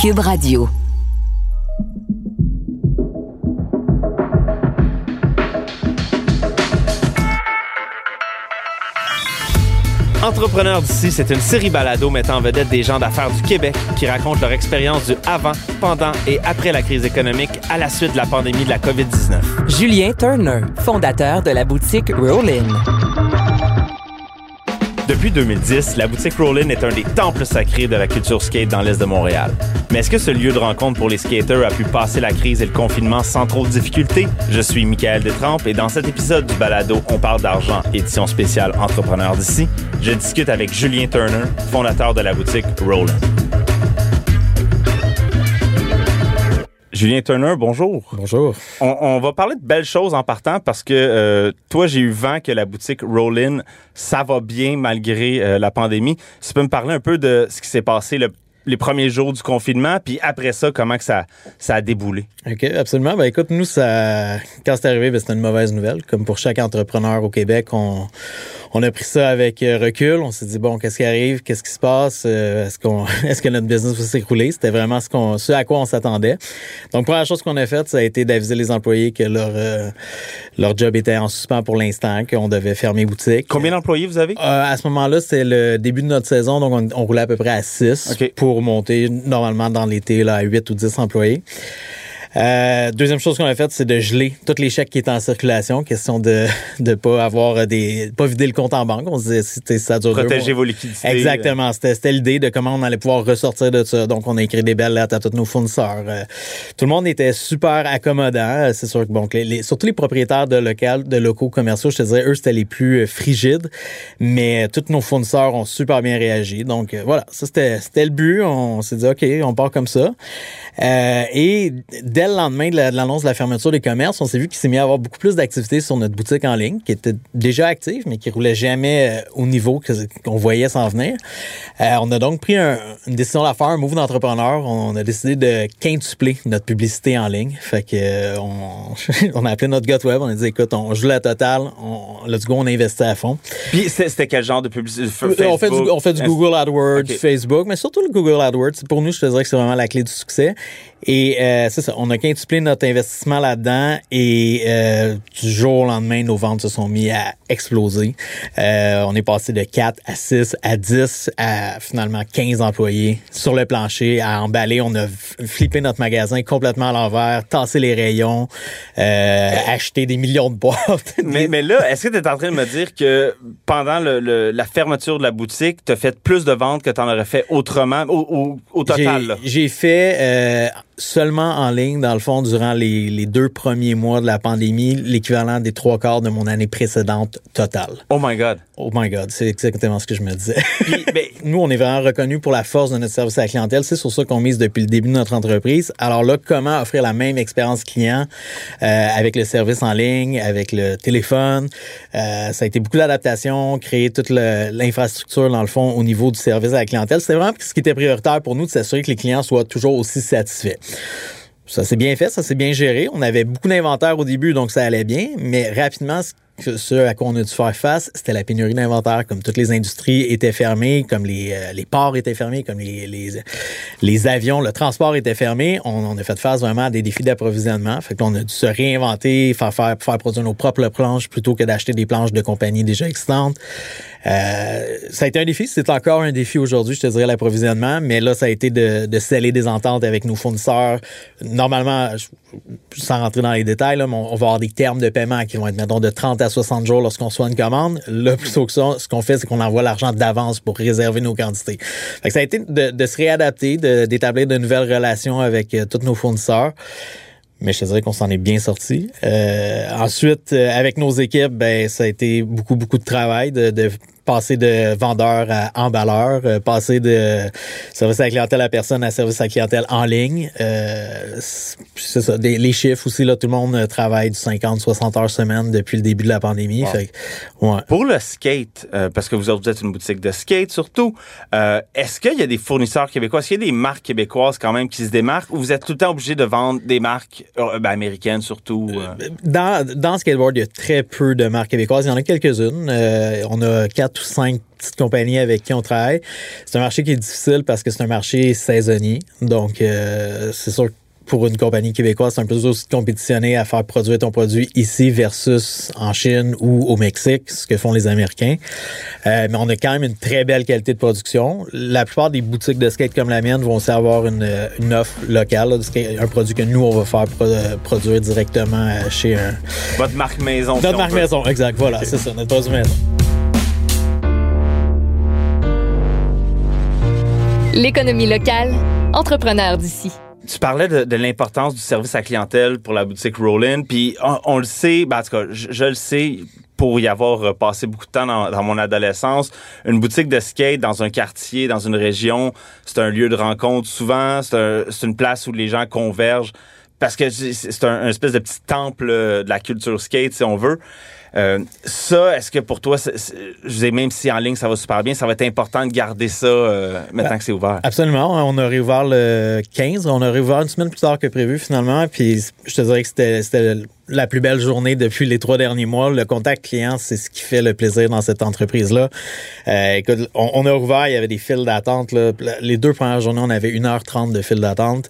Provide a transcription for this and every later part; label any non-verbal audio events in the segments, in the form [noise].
Cube Radio. Entrepreneurs d'ici, c'est une série balado mettant en vedette des gens d'affaires du Québec qui racontent leur expérience du avant, pendant et après la crise économique à la suite de la pandémie de la COVID-19. Julien Turner, fondateur de la boutique Rollin. Depuis 2010, la boutique Rollin est un des temples sacrés de la culture skate dans l'est de Montréal. Mais est-ce que ce lieu de rencontre pour les skaters a pu passer la crise et le confinement sans trop de difficultés? Je suis Michael Détrempe et dans cet épisode du balado On parle d'argent, édition spéciale Entrepreneurs d'ici, je discute avec Julien Turner, fondateur de la boutique Rollin. Julien Turner, bonjour. Bonjour. On, va parler de belles choses en partant parce que euh, toi, j'ai eu vent que la boutique Rollin, ça va bien malgré euh, la pandémie. Tu peux me parler un peu de ce qui s'est passé les premiers jours du confinement, puis après ça, comment que ça, ça a déboulé? OK, absolument. Ben écoute, nous, ça, quand c'est arrivé, ben, c'était une mauvaise nouvelle. Comme pour chaque entrepreneur au Québec, on, on a pris ça avec euh, recul. On s'est dit bon, qu'est-ce qui arrive, qu'est-ce qui se passe, euh, est-ce qu'on, [laughs] est-ce que notre business va s'écrouler? C'était vraiment ce qu'on, ce à quoi on s'attendait. Donc première chose qu'on a faite, ça a été d'aviser les employés que leur euh, leur job était en suspens pour l'instant, qu'on devait fermer boutique. Combien d'employés vous avez? À ce moment-là, c'était le début de notre saison, donc on, roulait à peu près à 6 pour monter normalement dans l'été là, à 8 ou 10 employés. Euh, deuxième chose qu'on a faite, c'est de geler tous les chèques qui étaient en circulation. Question de ne pas avoir des. pas vider le compte en banque. On se disait, ça dure Protéger vos liquidités. Exactement. C'était l'idée de comment on allait pouvoir ressortir de ça. Donc, on a écrit des belles lettres à tous nos fournisseurs. Euh, tout le monde était super accommodant. C'est sûr que, bon, les, surtout les propriétaires de local, de locaux commerciaux, je te dirais, eux, c'était les plus euh, frigides. Mais tous nos fournisseurs ont super bien réagi. Donc, voilà. Ça, c'était le but. On s'est dit, OK, on part comme ça. et dès le lendemain de l'annonce de la fermeture des commerces, on s'est vu qu'il s'est mis à avoir beaucoup plus d'activités sur notre boutique en ligne, qui était déjà active, mais qui roulait jamais euh, au niveau qu'on voyait s'en venir. Euh, on a donc pris une décision à faire, un move d'entrepreneur. On, a décidé de quintupler notre publicité en ligne. Fait que euh, on, [laughs] a appelé notre gars web, on a dit écoute, on joue la totale, on, let's go, on investit à fond. Puis c'était quel genre de publicité? on fait du, on fait du Google AdWords, Facebook, mais surtout le Google AdWords. Pour nous, je te dirais que c'est vraiment la clé du succès. Et euh, c'est ça, on a quintuplé notre investissement là-dedans et euh, du jour au lendemain, nos ventes se sont mis à exploser. Euh, on est passé de 4 à 6 à 10 à finalement 15 employés sur le plancher à emballer. On a flippé notre magasin complètement à l'envers, tassé les rayons, euh, acheté des millions de boîtes. [laughs] mais, mais là, est-ce que tu es en train de me dire que pendant le, la fermeture de la boutique, tu as fait plus de ventes que tu en aurais fait autrement au, au, total? J'ai fait... Seulement en ligne, dans le fond, durant les, les deux premiers mois de la pandémie, l'équivalent des trois quarts de mon année précédente totale. Oh my God. Oh my God, c'est exactement ce que je me disais. [laughs] Puis, ben, [laughs] nous, on est vraiment reconnus pour la force de notre service à la clientèle. C'est sur ça qu'on mise depuis le début de notre entreprise. Alors là, comment offrir la même expérience client euh, avec le service en ligne, avec le téléphone? Euh, ça a été beaucoup d'adaptation, créer toute l'infrastructure, dans le fond, au niveau du service à la clientèle. C'était vraiment ce qui était prioritaire pour nous de s'assurer que les clients soient toujours aussi satisfaits. Ça s'est bien fait, ça s'est bien géré. On avait beaucoup d'inventaire au début, donc ça allait bien. Mais rapidement, ce à quoi on a dû faire face, c'était la pénurie d'inventaire. Comme toutes les industries étaient fermées, comme les, euh, les ports étaient fermés, comme les, les, les, avions, le transport était fermé, on, on, a fait face vraiment à des défis d'approvisionnement. Fait qu'on a dû se réinventer, faire, faire, faire produire nos propres planches plutôt que d'acheter des planches de compagnies déjà existantes. Euh, ça a été un défi, c'est encore un défi aujourd'hui, je te dirais, l'approvisionnement, mais là, ça a été de, sceller des ententes avec nos fournisseurs. Normalement, sans rentrer dans les détails, on va avoir des termes de paiement qui vont être, mettons, de 30 à 60 jours lorsqu'on soit une commande. Là, plutôt que ça, ce qu'on fait, c'est qu'on envoie l'argent d'avance pour réserver nos quantités. Fait que ça a été de, se réadapter, d'établir de, nouvelles relations avec euh, tous nos fournisseurs. Mais je te dirais qu'on s'en est bien sorti. Euh, ensuite, avec nos équipes, ben ça a été beaucoup, beaucoup de travail de passer de vendeur à emballeur, euh, passer de service à la clientèle à personne à service à la clientèle en ligne. Euh, c'est ça, les chiffres aussi, là, tout le monde travaille du 50, 60 heures semaine depuis le début de la pandémie. Pour le skate, euh, parce que vous, vous êtes une boutique de skate surtout, est-ce qu'il y a des fournisseurs québécois, est-ce qu'il y a des marques québécoises quand même qui se démarquent ou vous êtes tout le temps obligé de vendre des marques ben, américaines surtout? Dans, dans le skateboard, il y a très peu de marques québécoises. Il y en a quelques-unes. on a quatre ou cinq petites compagnies avec qui on travaille. C'est un marché qui est difficile parce que c'est un marché saisonnier. Donc, euh, c'est sûr que pour une compagnie québécoise, c'est un peu aussi de compétitionner à faire produire ton produit ici versus en Chine ou au Mexique, ce que font les Américains. Euh, mais on a quand même une très belle qualité de production. La plupart des boutiques de skate comme la mienne vont aussi avoir une, une offre locale, un produit que nous, on va faire produire directement chez un... Votre marque maison. Notre marque maison, exact. Voilà, c'est ça, notre produit maison. L'économie locale, entrepreneur d'ici. Tu parlais de, l'importance du service à clientèle pour la boutique Rollin, puis on, le sait, ben en tout cas, je, le sais pour y avoir passé beaucoup de temps dans, mon adolescence. Une boutique de skate dans un quartier, dans une région, c'est un lieu de rencontre souvent, c'est une place où les gens convergent parce que c'est un, espèce de petit temple de la culture skate, si on veut. Euh, ça, est-ce que pour toi, je sais même si en ligne ça va super bien, ça va être important de garder ça euh, maintenant que c'est ouvert? Absolument. On a réouvert le 15. On a réouvert une semaine plus tard que prévu finalement. Puis je te dirais que c'était la plus belle journée depuis les trois derniers mois. Le contact client, c'est ce qui fait le plaisir dans cette entreprise-là. Euh, écoute, on, a ouvert, il y avait des files d'attente. Les deux premières journées, on avait 1h30 de file d'attente.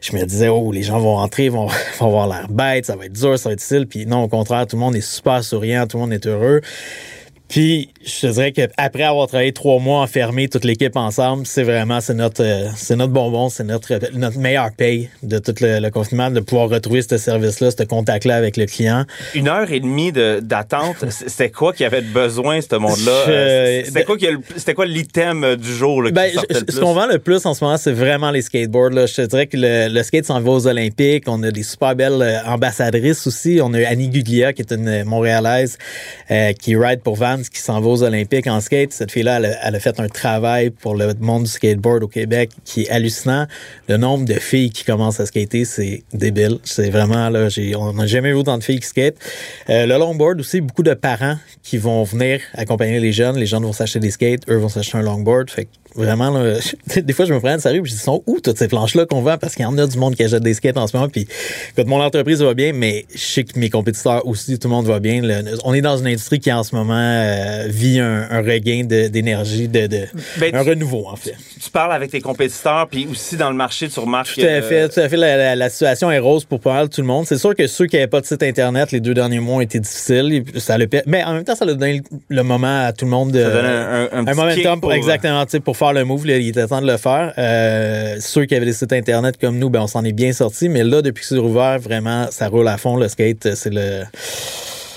Je me disais, oh, les gens vont rentrer, vont, [laughs] vont avoir l'air bête, ça va être dur, ça va être difficile. Puis non, au contraire, tout le monde est super souriant, tout le monde est heureux. Puis, je te dirais qu'après avoir travaillé trois mois enfermé, toute l'équipe ensemble, c'est vraiment, c'est notre, euh, c'est notre bonbon, c'est notre, notre meilleur paye de tout le, confinement, de pouvoir retrouver ce service-là, ce contact-là avec le client. Une heure et demie d'attente, [laughs] c'était quoi qui avait besoin, ce monde-là? Euh, c'était quoi, c'était quoi l'item euh, du jour, là, ben, Ce qu'on vend le plus en ce moment, c'est vraiment les skateboards, là. Je te dirais que le, skate s'en va aux Olympiques. On a des super belles ambassadrices aussi. On a Annie Guglia, qui est une Montréalaise, qui ride pour Van qui s'en va aux Olympiques en skate. Cette fille-là, elle, a fait un travail pour le monde du skateboard au Québec qui est hallucinant. Le nombre de filles qui commencent à skater, c'est débile. C'est vraiment, là, on n'a jamais vu autant de filles qui skatent. Euh, le longboard aussi, beaucoup de parents qui vont venir accompagner les jeunes. Les jeunes vont s'acheter des skates, eux vont s'acheter un longboard. Fait vraiment, là, [laughs] des fois, je me prends de sérieux et je dis, sont où toutes ces planches-là qu'on vend? Parce qu'il y en a du monde qui achète des skates en ce moment. Puis, quand mon entreprise va bien, mais je sais que mes compétiteurs aussi, tout le monde va bien. on est dans une industrie qui, en ce moment, euh, vit un, regain d'énergie, de, de, ben, un renouveau, en fait. Tu, parles avec tes compétiteurs, puis aussi dans le marché, tu remarques Tout à fait, tout à fait. La, situation est rose pour pas mal tout le monde. C'est sûr que ceux qui n'avaient pas de site Internet, les deux derniers mois ont été difficiles. Ça le, mais en même temps, ça a donné le moment à tout le monde de. Ça donne un, un, un momentum pour, exactement, pour faire le move. il était temps de le faire. Euh, ceux qui avaient des sites Internet comme nous, ben, on s'en est bien sortis. Mais là, depuis que c'est ouvert, vraiment, ça roule à fond. Le skate, c'est le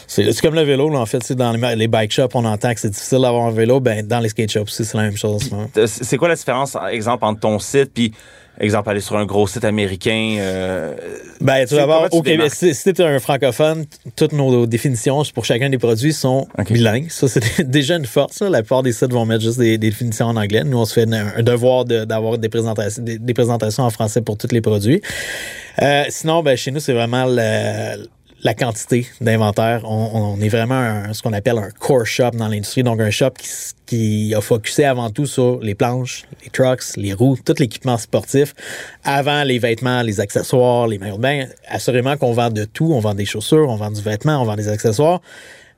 c'est comme le vélo, là, en fait. Dans les, les, bike shops, on entend que c'est difficile d'avoir un vélo. Ben, dans les skate shops aussi, c'est la même chose. C'est quoi la différence, exemple, entre ton site puis exemple, aller sur un gros site américain? Euh, ben, tout d'abord, au Québec, si, si tu un francophone, toutes nos définitions pour chacun des produits sont bilingues. Ça, c'est [laughs] déjà une force. La plupart des sites vont mettre juste des, définitions en anglais. Nous, on se fait un, devoir d'avoir des présentations, des, présentations en français pour tous les produits. Euh, sinon, ben, chez nous, c'est vraiment le la quantité d'inventaire. On, est vraiment ce qu'on appelle un core shop dans l'industrie, donc un shop qui, qui, a focusé avant tout sur les planches, les trucks, les roues, tout l'équipement sportif, avant les vêtements, les accessoires, les maillots de bain. Assurément qu'on vend de tout. On vend des chaussures, on vend du vêtement, on vend des accessoires.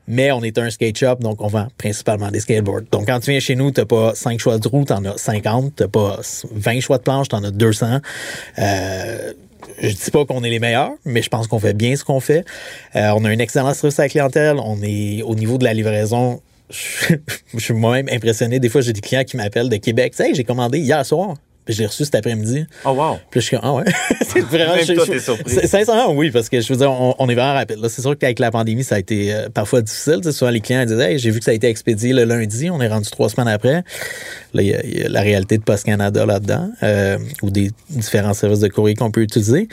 Mais on est un skate shop, donc on vend principalement des skateboards. Donc, quand tu viens chez nous, t'as pas 5 choix de roues, t'en as 50. T'as pas 20 choix de planches, t'en as 200. Euh, je dis pas qu'on est les meilleurs, mais je pense qu'on fait bien ce qu'on fait. Euh, on a un excellent service à la clientèle. On est au niveau de la livraison. [laughs] Je, suis moi-même impressionné. Des fois, j'ai des clients qui m'appellent de Québec. Sais, j'ai commandé hier soir. Puis je l'ai reçu cet après-midi. Oh wow. Puis je suis ah ouais. [laughs] c'est vraiment Même toi, t'es surpris. Sincèrement, oui, parce que je veux dire, on, est vraiment rapide. c'est sûr qu'avec la pandémie, ça a été euh, parfois difficile. souvent, les clients disent Hey, j'ai vu que ça a été expédié le lundi, on est rendu trois semaines après. Là, il y, a la réalité de Post Canada là-dedans, euh, ou des différents services de courrier qu'on peut utiliser.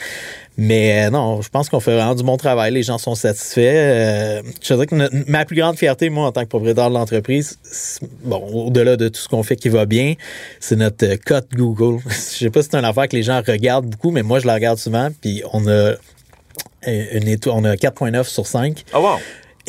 Mais euh, non, je pense qu'on fait vraiment du bon travail. Les gens sont satisfaits. Euh, je dirais que ma plus grande fierté, moi, en tant que propriétaire de l'entreprise, bon, au-delà de tout ce qu'on fait qui va bien, c'est notre euh, cote Google. [laughs] je sais pas si c'est une affaire que les gens regardent beaucoup, mais moi, je la regarde souvent. Puis on a une étoile, on a 4.9 sur 5. Oh wow!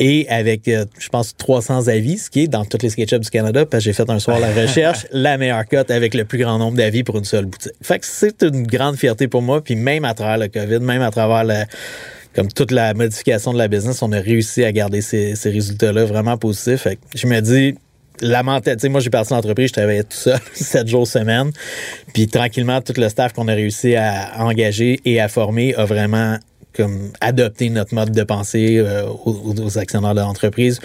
Et avec, euh, je pense, 300 avis, ce qui est dans toutes les SketchUps du Canada, parce que j'ai fait un soir la [laughs] recherche, la meilleure cote avec le plus grand nombre d'avis pour une seule boutique. Fait que c'est une grande fierté pour moi, puis même à travers le COVID, même à travers la, comme toute la modification de la business, on a réussi à garder ces, ces résultats-là vraiment positifs. Fait que je me dis, la mentalité, moi j'ai parti l'entreprise, je travaillais tout seul, [laughs] sept jours semaine. Puis tranquillement, tout le staff qu'on a réussi à engager et à former a vraiment comme adopter notre mode de pensée euh, aux, aux, actionnaires de l'entreprise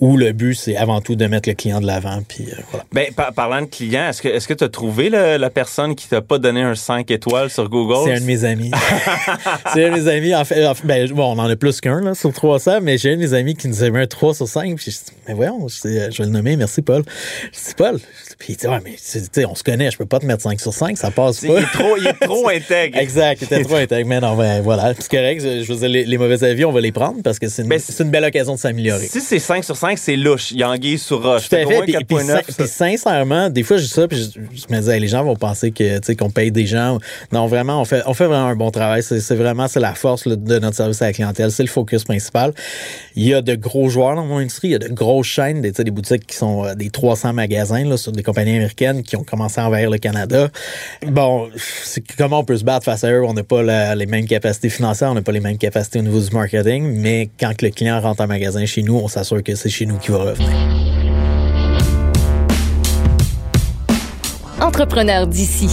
où le but, c'est avant tout de mettre le client de l'avant. Puis, euh, voilà. ben, parlant de client, est-ce que tu as trouvé la personne qui t'a pas donné un 5 étoiles sur Google? C'est un de mes amis. [laughs] c'est un de mes amis. En fait, ben, bon, on en a plus qu'un là, sur 300, mais j'ai un de mes amis qui nous a mis un 3 sur 5. Puis je dis, mais voyons, je, je vais le nommer. Merci, Paul. Je dis, Paul. Puis il dit, ouais, mais on se connaît, je peux pas te mettre 5 sur 5, ça passe pas. Il est trop, il est [laughs] trop intègre. exact, il était trop intègre. Mais non, ben, voilà. C'est correct. Je veux dire, les, les, mauvais avis, on va les prendre parce que c'est une, une, belle occasion de s'améliorer. Si c'est 5 sur 5, c'est louche. Il y a anguille sur roche. Tout à fait. Puis, puis, puis, sincèrement, des fois, je dis ça, puis je, me dis, les gens vont penser que, qu'on paye des gens. Non, vraiment, on fait, on fait vraiment un bon travail. C'est vraiment, c'est la force là, de notre service à la clientèle. C'est le focus principal. Il y a de gros joueurs dans mon industrie. Il y a de grosses chaînes, des, des boutiques qui sont euh, des 300 magasins là, sur des compagnies américaines qui ont commencé à envahir le Canada. Bon, comment on peut se battre face à eux? On n'a pas les mêmes capacités financières, on n'a pas les mêmes capacités au niveau du marketing, mais quand le client rentre en magasin chez nous, on s'assure que c'est chez nous qu'il va revenir. Entrepreneur d'ici.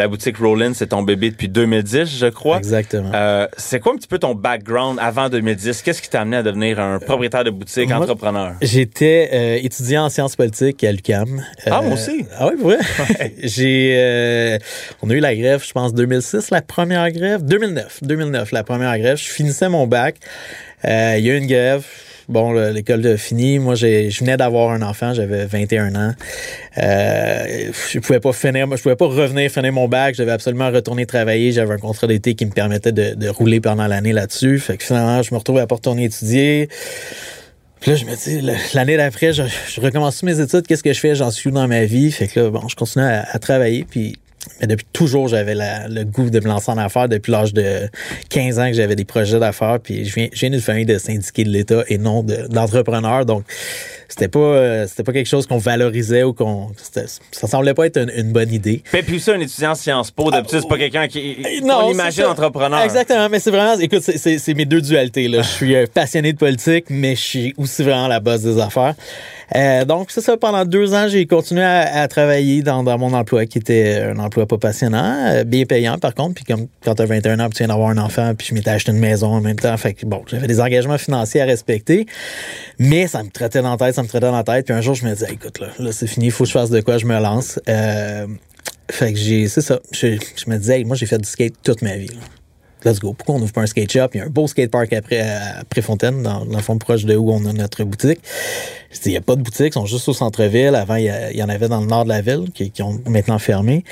La boutique Rollin, c'est ton bébé depuis 2010, je crois. Exactement. Euh, c'est quoi un petit peu ton background avant 2010? Qu'est-ce qui t'a amené à devenir un propriétaire de boutique, entrepreneur? J'étais euh, étudiant en sciences politiques à l'UQAM. ah, moi aussi? Ah oui, vrai? [laughs] J'ai... on a eu la grève, je pense, 2006, la première grève. 2009, 2009, la première grève. Je finissais mon bac. Il y a eu une grève bon, l'école a fini. Moi, je venais d'avoir un enfant, j'avais 21 ans. Euh, je pouvais pas finir, je pouvais pas revenir finir mon bac. J'avais absolument retourné travailler. J'avais un contrat d'été qui me permettait de, rouler pendant l'année là-dessus. Fait que finalement, je me retrouvais à pas retourner étudier. Puis là, je me dis, l'année d'après, je, recommence mes études? Qu'est-ce que je fais? J'en suis où dans ma vie? Fait que là, bon, je continue à, à travailler. Puis mais depuis toujours, j'avais le goût de me lancer en affaires. Depuis l'âge de 15 ans que j'avais des projets d'affaires. Puis je viens, je viens d'une famille de syndiqués de l'État et non d'entrepreneurs. donc, c'était pas, euh, c'était pas quelque chose qu'on valorisait ou qu'on. Ça semblait pas être une, bonne idée. Puis, puis ça, un étudiant en Sciences Po, d'habitude, c'est pas quelqu'un qui. Non, on imagine entrepreneur. Exactement. Mais c'est vraiment. Écoute, c'est mes deux dualités. Là. Je suis passionné de politique, mais je suis aussi vraiment la base des affaires. Euh, donc, c'est ça. Pendant deux ans, j'ai continué à, travailler dans, dans, mon emploi, qui était un emploi pas passionnant, euh, bien payant par contre. Puis comme quand tu as 21 ans, tu viens d'avoir un enfant, puis je m'étais acheté une maison en même temps. Fait que bon, j'avais des engagements financiers à respecter. Mais ça me traitait dans la tête, ça me dans la tête. Puis un jour, je me disais, écoute, là, là c'est fini, il faut que je fasse de quoi, je me lance. Euh, fait que j'ai, c'est ça. Je, me disais, moi, j'ai fait du skate toute ma vie. Let's go. Pourquoi on ouvre pas un skate shop? Il y a un beau skate park après, à Préfontaine, dans, dans le fond proche de où on a notre boutique. Je dis, il n'y a pas de boutique, ils sont juste au centre-ville. Avant, il y, en avait dans le nord de la ville qui, qui ont maintenant fermé.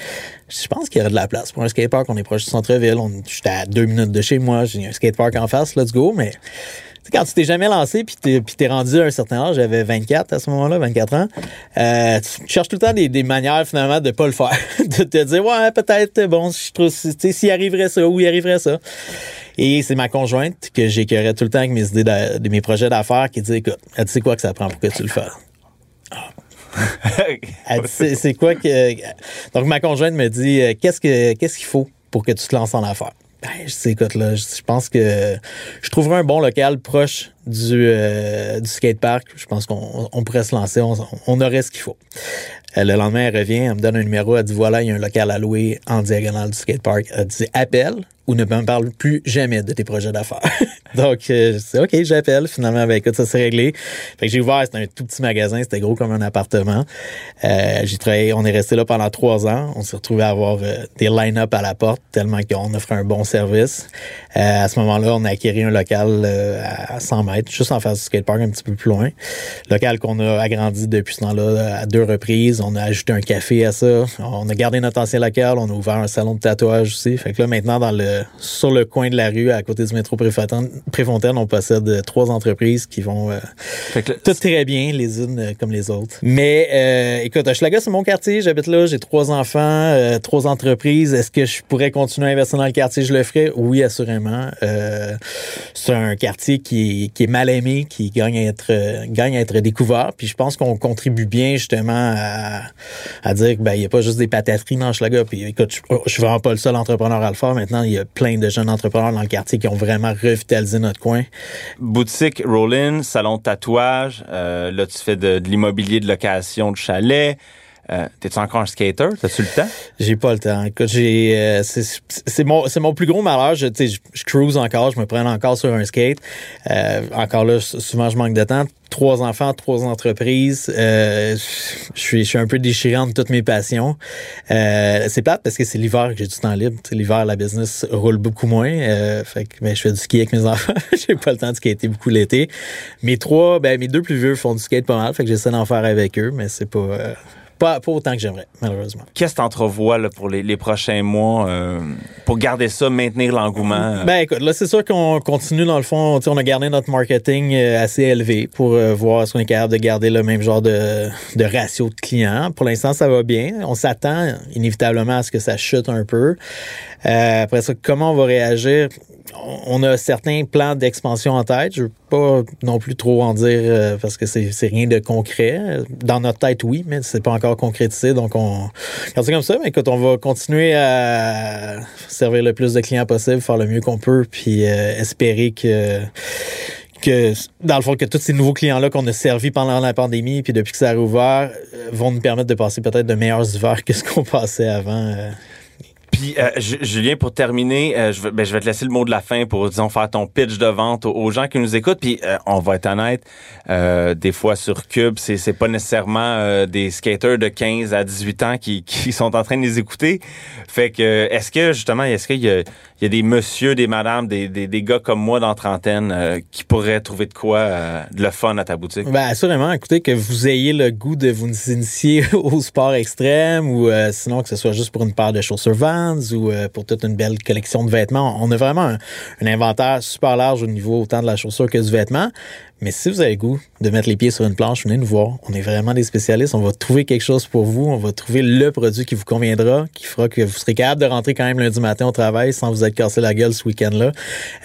Je pense qu'il y aurait de la place pour un skate park. On est proche du centre-ville. J'étais à deux minutes de chez moi. J'ai un skate park en face, let's go. Mais quand tu t'es jamais lancé puis t'es, puis t'es rendu à un certain âge, j'avais 24 à ce moment-là, 24 ans, euh, tu cherches tout le temps des, des, manières finalement de pas le faire. [laughs] de te dire, ouais, peut-être, bon, je trouve, s'il arriverait ça ou il arriverait ça. Et c'est ma conjointe que j'écœurais tout le temps avec mes idées de, mes projets d'affaires qui dit, écoute, elle dit, c'est quoi que ça prend pour que tu le fasses? elle dit, c'est, quoi que... Donc, ma conjointe me dit, euh, qu'est-ce que qu'est-ce qu'il faut pour que tu te lances en affaires? Ben, je écoute, là, je pense que je trouverai un bon local proche du, euh, du skatepark. Je pense qu'on on pourrait se lancer, on, on aurait ce qu'il faut. Euh, le lendemain, elle revient, elle me donne un numéro, elle dit voilà, il y a un local à louer en diagonale du skatepark. Elle dit appelle ou ne me parle plus jamais de tes projets d'affaires. [laughs] Donc, euh, c'est OK, j'appelle. Finalement, ben, écoute, ça s'est réglé. Fait que j'ai ouvert, c'était un tout petit magasin, c'était gros comme un appartement. Euh, j'ai travaillé, on est resté là pendant trois ans. On s'est retrouvé à avoir euh, des line-up à la porte tellement qu'on offrait un bon service. Euh, à ce moment-là, on a acquis un local à 100 mètres, juste en face du skatepark, un petit peu plus loin. Local qu'on a agrandi depuis ce temps-là à deux reprises. On a ajouté un café à ça. On a gardé notre ancien local. On a ouvert un salon de tatouage aussi. Fait que là, maintenant, dans le sur le coin de la rue, à côté du métro Préfontaine, on possède trois entreprises qui vont tout très bien, les unes comme les autres. Mais écoute, Hochelaga, c'est mon quartier, j'habite là, j'ai trois enfants, trois entreprises. Est-ce que je pourrais continuer à investir dans le quartier? Je le ferais? Oui, assurément. c'est un quartier qui, qui est mal aimé, qui gagne à être, gagne à être découvert. Puis je pense qu'on contribue bien justement à, à dire qu'il ben, n'y a pas juste des patateries dans Schlager. Puis écoute, je, je suis vraiment pas le seul entrepreneur à le faire. Maintenant, il y a plein de jeunes entrepreneurs dans le quartier qui ont vraiment revitalisé notre coin. Boutique Rollin, salon de tatouage. Euh, là, tu fais de, de l'immobilier de location de chalet. Euh, T'es-tu encore un skater? T'as-tu le temps? J'ai pas le temps. Écoute, j'ai, euh, c'est mon, plus gros malheur. Je, je, je cruise encore, je me prends encore sur un skate. Euh, encore là, souvent, je manque de temps. Trois enfants, trois entreprises. Euh, je, suis, je suis un peu déchirant de toutes mes passions. Euh, c'est plate parce que c'est l'hiver que j'ai du temps libre. L'hiver, la business roule beaucoup moins. Fait que ben, je fais du ski avec mes enfants. [laughs] j'ai pas le temps de skater beaucoup l'été. Mes trois, ben, mes deux plus vieux font du skate pas mal. Fait que j'essaie d'en faire avec eux, mais c'est pas pas, autant que j'aimerais, malheureusement. Qu'est-ce que tu entrevois là, pour les, prochains mois euh, pour garder ça, maintenir l'engouement? Euh? Ben écoute, là, c'est sûr qu'on continue dans le fond. On a gardé notre marketing euh, assez élevé pour voir si on est capable de garder le même genre de, de ratio de clients. Pour l'instant, ça va bien. On s'attend inévitablement à ce que ça chute un peu. Après ça, comment on va réagir? on a certains plans d'expansion en tête. Je ne veux pas non plus trop en dire euh, parce que c'est, rien de concret. Dans notre tête, oui, mais c'est pas encore concrétisé. Donc, on quand c'est comme ça, mais écoute, on va continuer à servir le plus de clients possible, faire le mieux qu'on peut, puis euh, espérer que que dans le fond que tous ces nouveaux clients là qu'on a servis pendant la pandémie puis depuis que ça a rouvert euh, vont nous permettre de passer peut-être de meilleurs hivers que ce qu'on [laughs] passait avant. Puis, euh, Julien, pour terminer, euh, je, vais, ben, je vais te laisser le mot de la fin pour, disons, faire ton pitch de vente aux, gens qui nous écoutent. Puis, euh, on va être honnête, des fois sur Cube, c'est, c'est pas nécessairement des skaters de 15 à 18 ans qui, [laughs] qui sont en train de les écouter. Fait que, est-ce que, justement, est-ce qu'il y a, il y a des messieurs, des madames, des, des, des gars comme moi dans trentaine euh, qui pourraient trouver de quoi euh, de le fun à ta boutique? Ben, assurément. Écoutez, que vous ayez le goût de vous initier [laughs] au sport extrême ou euh, sinon que ce soit juste pour une paire de chaussures Ou pour toute une belle collection de vêtements. On a vraiment un, un inventaire super large au niveau autant de la chaussure que du vêtement. Mais si vous avez le goût de mettre les pieds sur une planche, venez nous voir. On est vraiment des spécialistes. On va trouver quelque chose pour vous. On va trouver le produit qui vous conviendra, qui fera que vous serez capable de rentrer quand même lundi matin au travail sans vous être cassé la gueule ce week-end-là.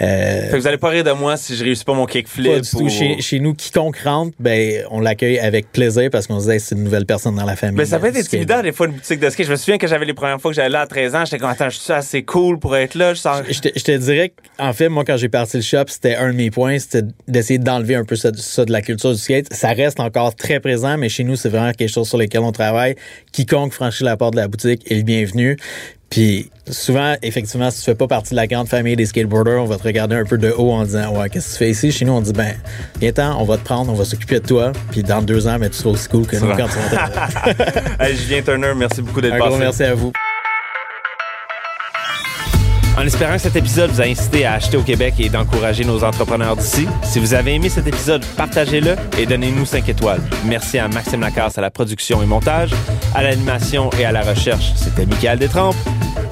Euh, vous allez pas rire de moi si je réussis pas mon kickflip. Pas du tout. Chez, nous, quiconque rentre, ben, on l'accueille avec plaisir parce qu'on se dit c'est une nouvelle personne dans la famille. Mais ça peut être intimidant des fois une boutique de ski. Je me souviens que j'avais les premières fois que j'allais là à 13 ans, j'étais comme attends, je suis assez cool pour être là. Je, je, te, je te dirais en fait, moi quand j'ai parti le shop, c'était un de mes points, c'était d'essayer d'enlever un peu ça, ça de la culture du skate, ça reste encore très présent, mais chez nous, c'est vraiment quelque chose sur lequel on travaille. Quiconque franchit la porte de la boutique est le bienvenu. Puis souvent, effectivement, si tu fais pas partie de la grande famille des skateboarders, on va te regarder un peu de haut en disant Ouais, qu'est-ce que tu fais ici? Chez nous, on dit ben, viens on va te prendre, on va s'occuper de toi. Puis dans deux ans, ben, tu seras aussi cool que nous quand tu vas [laughs] Julien Turner, merci beaucoup d'être passé. merci à vous. En espérant que cet épisode vous a incité à acheter au Québec et d'encourager nos entrepreneurs d'ici, si vous avez aimé cet épisode, partagez-le et donnez-nous 5 étoiles. Merci à Maxime Lacasse à la production et montage, à l'animation et à la recherche. C'était Michael Détrempe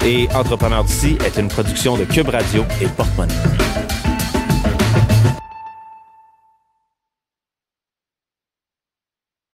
et Entrepreneurs d'ici est une production de Cube Radio et Porte-Monnaie.